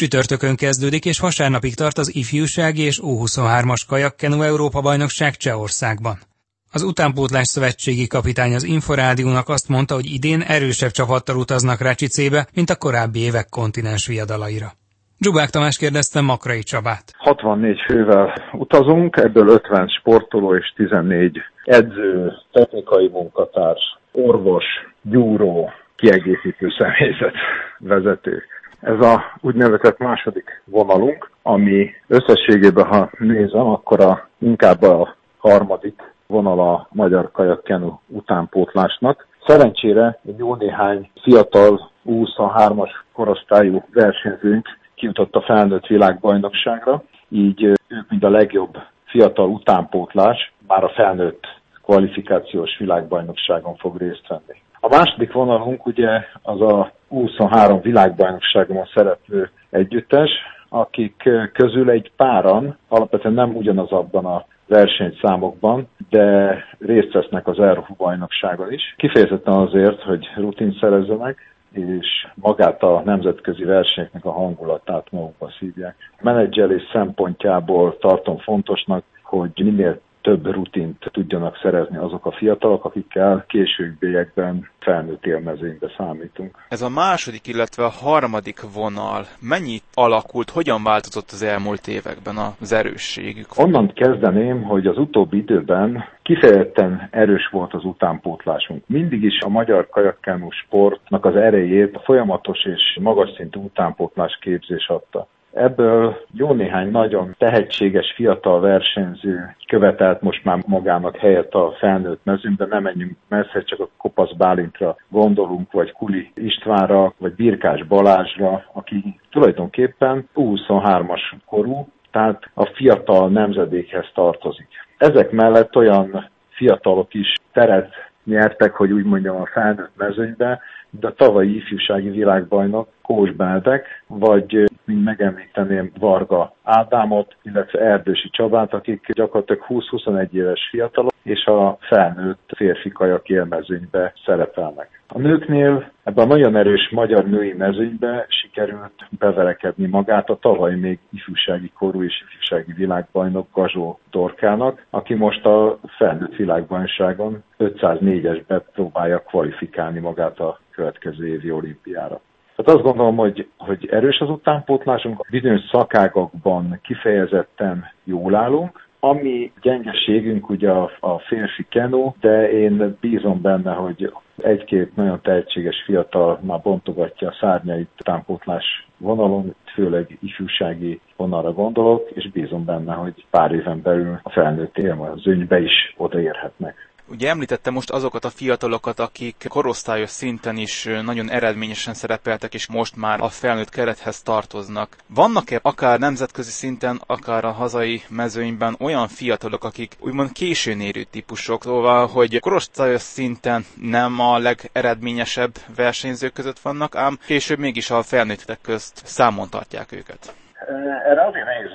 Csütörtökön kezdődik és vasárnapig tart az ifjúsági és U23-as kajakkenu Európa bajnokság Csehországban. Az utánpótlás szövetségi kapitány az Inforádiónak azt mondta, hogy idén erősebb csapattal utaznak Recsicébe, mint a korábbi évek kontinens viadalaira. Dzsubák Tamás kérdezte Makrai Csabát. 64 fővel utazunk, ebből 50 sportoló és 14 edző, technikai munkatárs, orvos, gyúró, kiegészítő személyzet, vezető. Ez a úgynevezett második vonalunk, ami összességében, ha nézem, akkor a, inkább a harmadik vonal a magyar kajakkenu utánpótlásnak. Szerencsére jó néhány fiatal 23-as korosztályú versenyzőnk kijutott a felnőtt világbajnokságra, így ők mind a legjobb fiatal utánpótlás már a felnőtt kvalifikációs világbajnokságon fog részt venni. A második vonalunk ugye az a 23 világbajnokságon szereplő együttes, akik közül egy páran, alapvetően nem ugyanaz abban a versenyszámokban, de részt vesznek az Európa bajnokságon is. Kifejezetten azért, hogy rutin szerezzenek, és magát a nemzetközi versenyeknek a hangulatát magukba szívják. A menedzselés szempontjából tartom fontosnak, hogy minél több rutint tudjanak szerezni azok a fiatalok, akikkel későbbiekben felnőtt élmezőnybe számítunk. Ez a második, illetve a harmadik vonal mennyit alakult, hogyan változott az elmúlt években az erősségük? Onnan kezdeném, hogy az utóbbi időben kifejezetten erős volt az utánpótlásunk. Mindig is a magyar kajakkánú sportnak az erejét a folyamatos és magas szintű utánpótlás képzés adta. Ebből jó néhány nagyon tehetséges fiatal versenyző követelt most már magának helyet a felnőtt mezőn, nem menjünk messze, csak a Kopasz Bálintra gondolunk, vagy Kuli Istvánra, vagy Birkás Balázsra, aki tulajdonképpen 23-as korú, tehát a fiatal nemzedékhez tartozik. Ezek mellett olyan fiatalok is teret nyertek, hogy úgy mondjam, a felnőtt mezőnybe, de a tavalyi ifjúsági világbajnok Kós Báldek, vagy mint megemlíteném Varga Ádámot, illetve Erdősi Csabát, akik gyakorlatilag 20-21 éves fiatalok, és a felnőtt férfi kajak élmezőnybe szerepelnek. A nőknél ebben a nagyon erős magyar női mezőnybe sikerült beverekedni magát a tavaly még ifjúsági korú és ifjúsági világbajnok Gazsó Dorkának, aki most a felnőtt világbajnokságon 504-esbe próbálja kvalifikálni magát a következő évi olimpiára. Tehát azt gondolom, hogy, hogy erős az utánpótlásunk, bizonyos szakágakban kifejezetten jól állunk, ami gyengeségünk ugye a, a férfi kenó, de én bízom benne, hogy egy-két nagyon tehetséges fiatal már bontogatja a szárnyait utánpótlás vonalon, főleg ifjúsági vonalra gondolok, és bízom benne, hogy pár éven belül a felnőtt élmezőnybe is odaérhetnek. Ugye említette most azokat a fiatalokat, akik korosztályos szinten is nagyon eredményesen szerepeltek, és most már a felnőtt kerethez tartoznak. Vannak-e akár nemzetközi szinten, akár a hazai mezőnyben olyan fiatalok, akik úgymond későn érő típusok, szóval, hogy korosztályos szinten nem a legeredményesebb versenyzők között vannak, ám később mégis a felnőttek közt számon tartják őket? Erre azért nehéz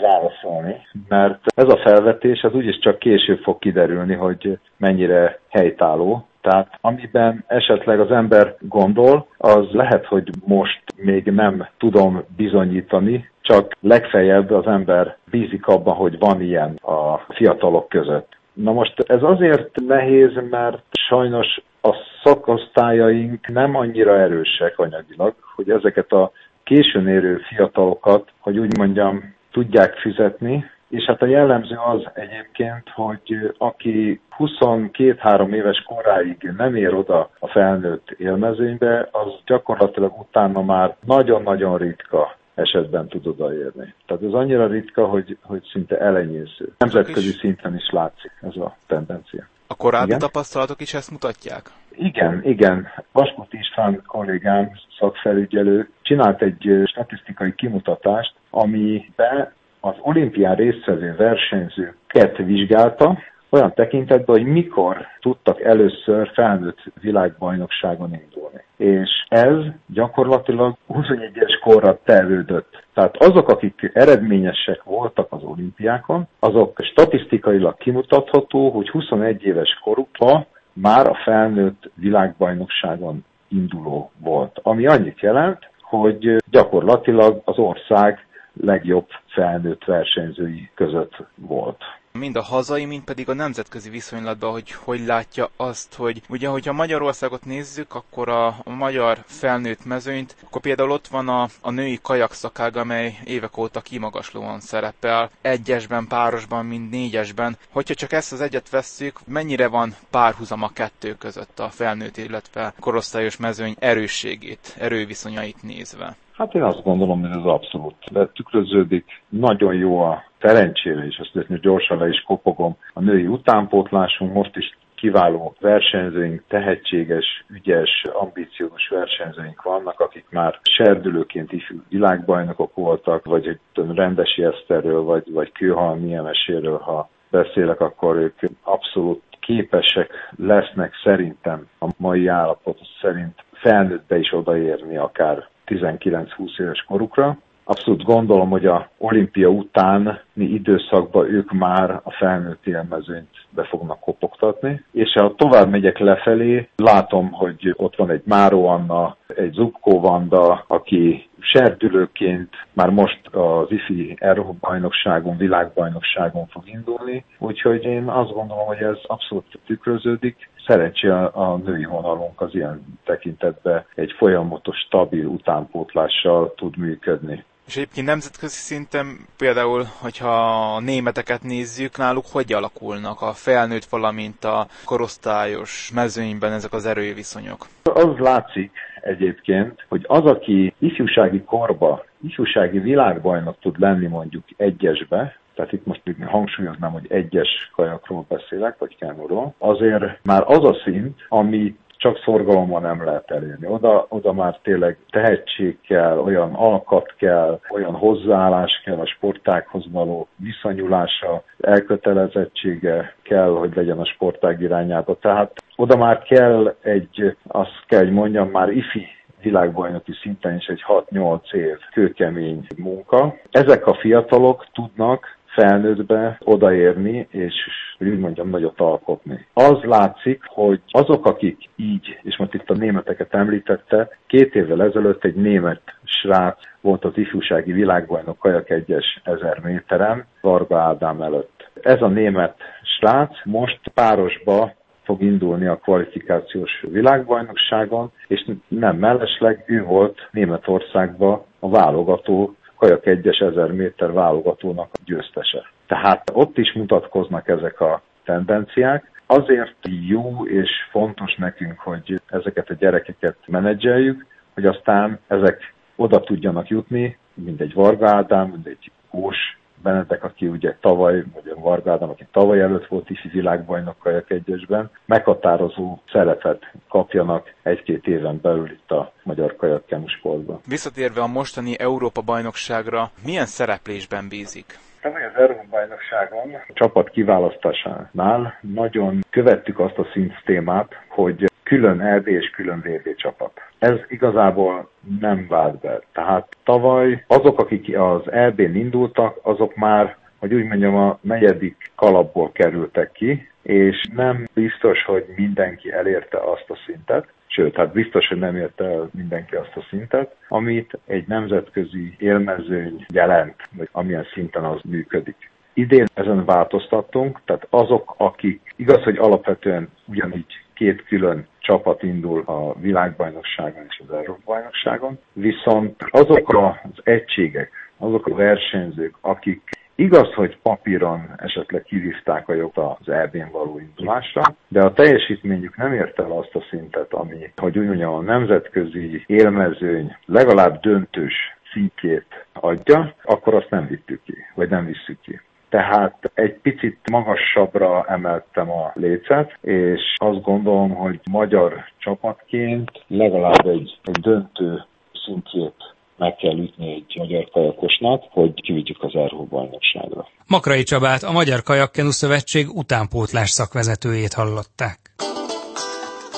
mert ez a felvetés az úgyis csak később fog kiderülni, hogy mennyire helytálló. Tehát amiben esetleg az ember gondol, az lehet, hogy most még nem tudom bizonyítani, csak legfeljebb az ember bízik abban, hogy van ilyen a fiatalok között. Na most ez azért nehéz, mert sajnos a szakosztályaink nem annyira erősek anyagilag, hogy ezeket a későn érő fiatalokat, hogy úgy mondjam, tudják fizetni, és hát a jellemző az egyébként, hogy aki 22-3 éves koráig nem ér oda a felnőtt élmezőnybe, az gyakorlatilag utána már nagyon-nagyon ritka esetben tud odaérni. Tehát ez annyira ritka, hogy, hogy szinte elenyésző. Nemzetközi szinten is látszik ez a tendencia. A korábbi igen? tapasztalatok is ezt mutatják? Igen, igen. Vaskut István kollégám, szakfelügyelő csinált egy statisztikai kimutatást, amiben az olimpián résztvevő versenyzőket vizsgálta, olyan tekintetben, hogy mikor tudtak először felnőtt világbajnokságon indulni. És ez gyakorlatilag 21-es korra terülődött. Tehát azok, akik eredményesek voltak az olimpiákon, azok statisztikailag kimutatható, hogy 21 éves korukban már a felnőtt világbajnokságon induló volt. Ami annyit jelent, hogy gyakorlatilag az ország legjobb felnőtt versenyzői között volt mind a hazai, mind pedig a nemzetközi viszonylatban, hogy hogy látja azt, hogy ugye, hogyha Magyarországot nézzük, akkor a, a magyar felnőtt mezőnyt, akkor például ott van a, a női kajakszakág, amely évek óta kimagaslóan szerepel, egyesben, párosban, mind négyesben. Hogyha csak ezt az egyet vesszük, mennyire van párhuzam a kettő között a felnőtt, illetve korosztályos mezőny erősségét, erőviszonyait nézve? Hát én azt gondolom, hogy ez abszolút tükröződik. Nagyon jó a szerencsére is, azt mondja, gyorsan le is kopogom, a női utánpótlásunk most is kiváló versenyzőink, tehetséges, ügyes, ambíciós versenyzőink vannak, akik már serdülőként is világbajnokok voltak, vagy egy Rendesi Eszterről, vagy, vagy Kőhalmi Emeséről, ha beszélek, akkor ők abszolút képesek lesznek szerintem a mai állapot szerint felnőttbe is odaérni akár 19-20 éves korukra. Abszolút gondolom, hogy a olimpia utáni időszakban ők már a felnőtt élmezőnyt be fognak kopogtatni, és ha tovább megyek lefelé, látom, hogy ott van egy Máró Anna, egy Zubkó Vanda, aki serdülőként már most az IFI Európa bajnokságon, világbajnokságon fog indulni, úgyhogy én azt gondolom, hogy ez abszolút tükröződik. Szerencsé a, a női vonalunk az ilyen tekintetben egy folyamatos, stabil utánpótlással tud működni. És egyébként nemzetközi szinten például, hogyha a németeket nézzük, náluk hogy alakulnak a felnőtt, valamint a korosztályos mezőnyben ezek az erőviszonyok? Az látszik egyébként, hogy az, aki ifjúsági korba, ifjúsági világbajnok tud lenni mondjuk egyesbe, tehát itt most hangsúlyoznám, hogy egyes kajakról beszélek, vagy kenúról, azért már az a szint, ami csak szorgalommal nem lehet elérni. Oda, oda már tényleg tehetség kell, olyan alkat kell, olyan hozzáállás kell a sportákhoz való viszonyulása, elkötelezettsége kell, hogy legyen a sportág irányába. Tehát oda már kell egy, azt kell, hogy mondjam, már ifi világbajnoki szinten is egy 6-8 év kőkemény munka. Ezek a fiatalok tudnak felnőttbe odaérni, és hogy úgy mondjam, nagyot alkotni. Az látszik, hogy azok, akik így, és most itt a németeket említette, két évvel ezelőtt egy német srác volt az ifjúsági világbajnok kajak egyes ezer méteren, Varga Ádám előtt. Ez a német srác most párosba fog indulni a kvalifikációs világbajnokságon, és nem mellesleg ő volt Németországban a válogató kajak egyes ezer méter válogatónak a győztese. Tehát ott is mutatkoznak ezek a tendenciák. Azért jó és fontos nekünk, hogy ezeket a gyerekeket menedzseljük, hogy aztán ezek oda tudjanak jutni, mint egy Varga Ádám, mint egy Kós Benedek, aki ugye tavaly, vagy a Varga Ádám, aki tavaly előtt volt is világbajnok kajak egyesben, meghatározó szerepet kapjanak egy-két éven belül itt a magyar kajakkenu sportban. Visszatérve a mostani Európa bajnokságra, milyen szereplésben bízik? Tavaly az Európa bajnokságon a csapat kiválasztásánál nagyon követtük azt a szintémát, hogy külön EB és külön VB csapat. Ez igazából nem vált be. Tehát tavaly azok, akik az EB-n indultak, azok már, hogy úgy mondjam, a negyedik kalapból kerültek ki, és nem biztos, hogy mindenki elérte azt a szintet, sőt, hát biztos, hogy nem érte el mindenki azt a szintet, amit egy nemzetközi élmezőny jelent, vagy amilyen szinten az működik. Idén ezen változtattunk, tehát azok, akik igaz, hogy alapvetően ugyanígy két külön csapat indul a világbajnokságon és az Európa-bajnokságon, viszont azok az egységek, azok a versenyzők, akik Igaz, hogy papíron esetleg kivívták a jogot az erdén való indulásra, de a teljesítményük nem ért el azt a szintet, ami, hogy úgy mondjam, a nemzetközi élmezőny legalább döntős szintjét adja, akkor azt nem vittük ki, vagy nem visszük ki. Tehát egy picit magasabbra emeltem a lécet, és azt gondolom, hogy magyar csapatként legalább egy, egy döntő szintjét meg kell ütni egy magyar kajakosnak, hogy kivigyük az Európa bajnokságra. Makrai Csabát, a Magyar Kajakkenu Szövetség utánpótlás szakvezetőjét hallották.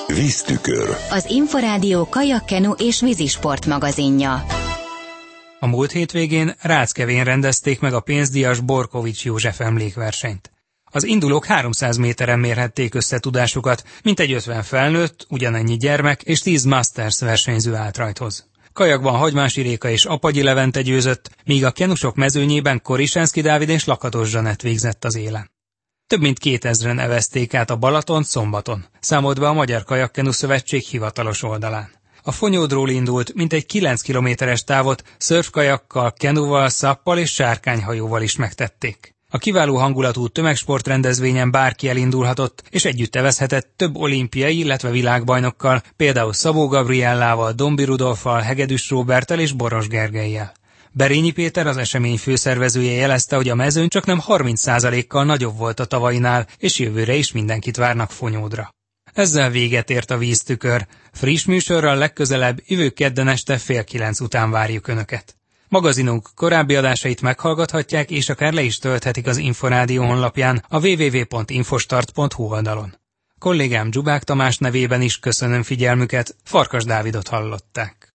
Víztükör. Az Inforádió kajakkenu és vízisport magazinja. A múlt hétvégén Ráckevén rendezték meg a pénzdíjas Borkovics József emlékversenyt. Az indulók 300 méteren mérhették össze tudásukat, mint egy 50 felnőtt, ugyanennyi gyermek és 10 Masters versenyző állt rajthoz. Kajakban Hagymási Réka és Apagyi Levente győzött, míg a kenusok mezőnyében Korisenszki Dávid és Lakatos Zsanett végzett az élen. Több mint kétezren evezték át a Balaton szombaton, számolt be a Magyar Kajakkenu Szövetség hivatalos oldalán. A Fonyódról indult mintegy 9 kilométeres távot szörfkajakkal, kenuval, szappal és sárkányhajóval is megtették. A kiváló hangulatú tömegsportrendezvényen bárki elindulhatott, és együtt evezhetett több olimpiai, illetve világbajnokkal, például Szabó Gabriellával, Dombi Rudolfal, Hegedűs Róbertel és Boros Gergelyel. Berényi Péter, az esemény főszervezője jelezte, hogy a mezőn csak nem 30%-kal nagyobb volt a tavainál, és jövőre is mindenkit várnak fonyódra. Ezzel véget ért a víztükör. Friss műsorral legközelebb jövő kedden este fél kilenc után várjuk Önöket. Magazinunk korábbi adásait meghallgathatják, és akár le is tölthetik az Inforádió honlapján a www.infostart.hu oldalon. Kollégám Dzsubák Tamás nevében is köszönöm figyelmüket, Farkas Dávidot hallották.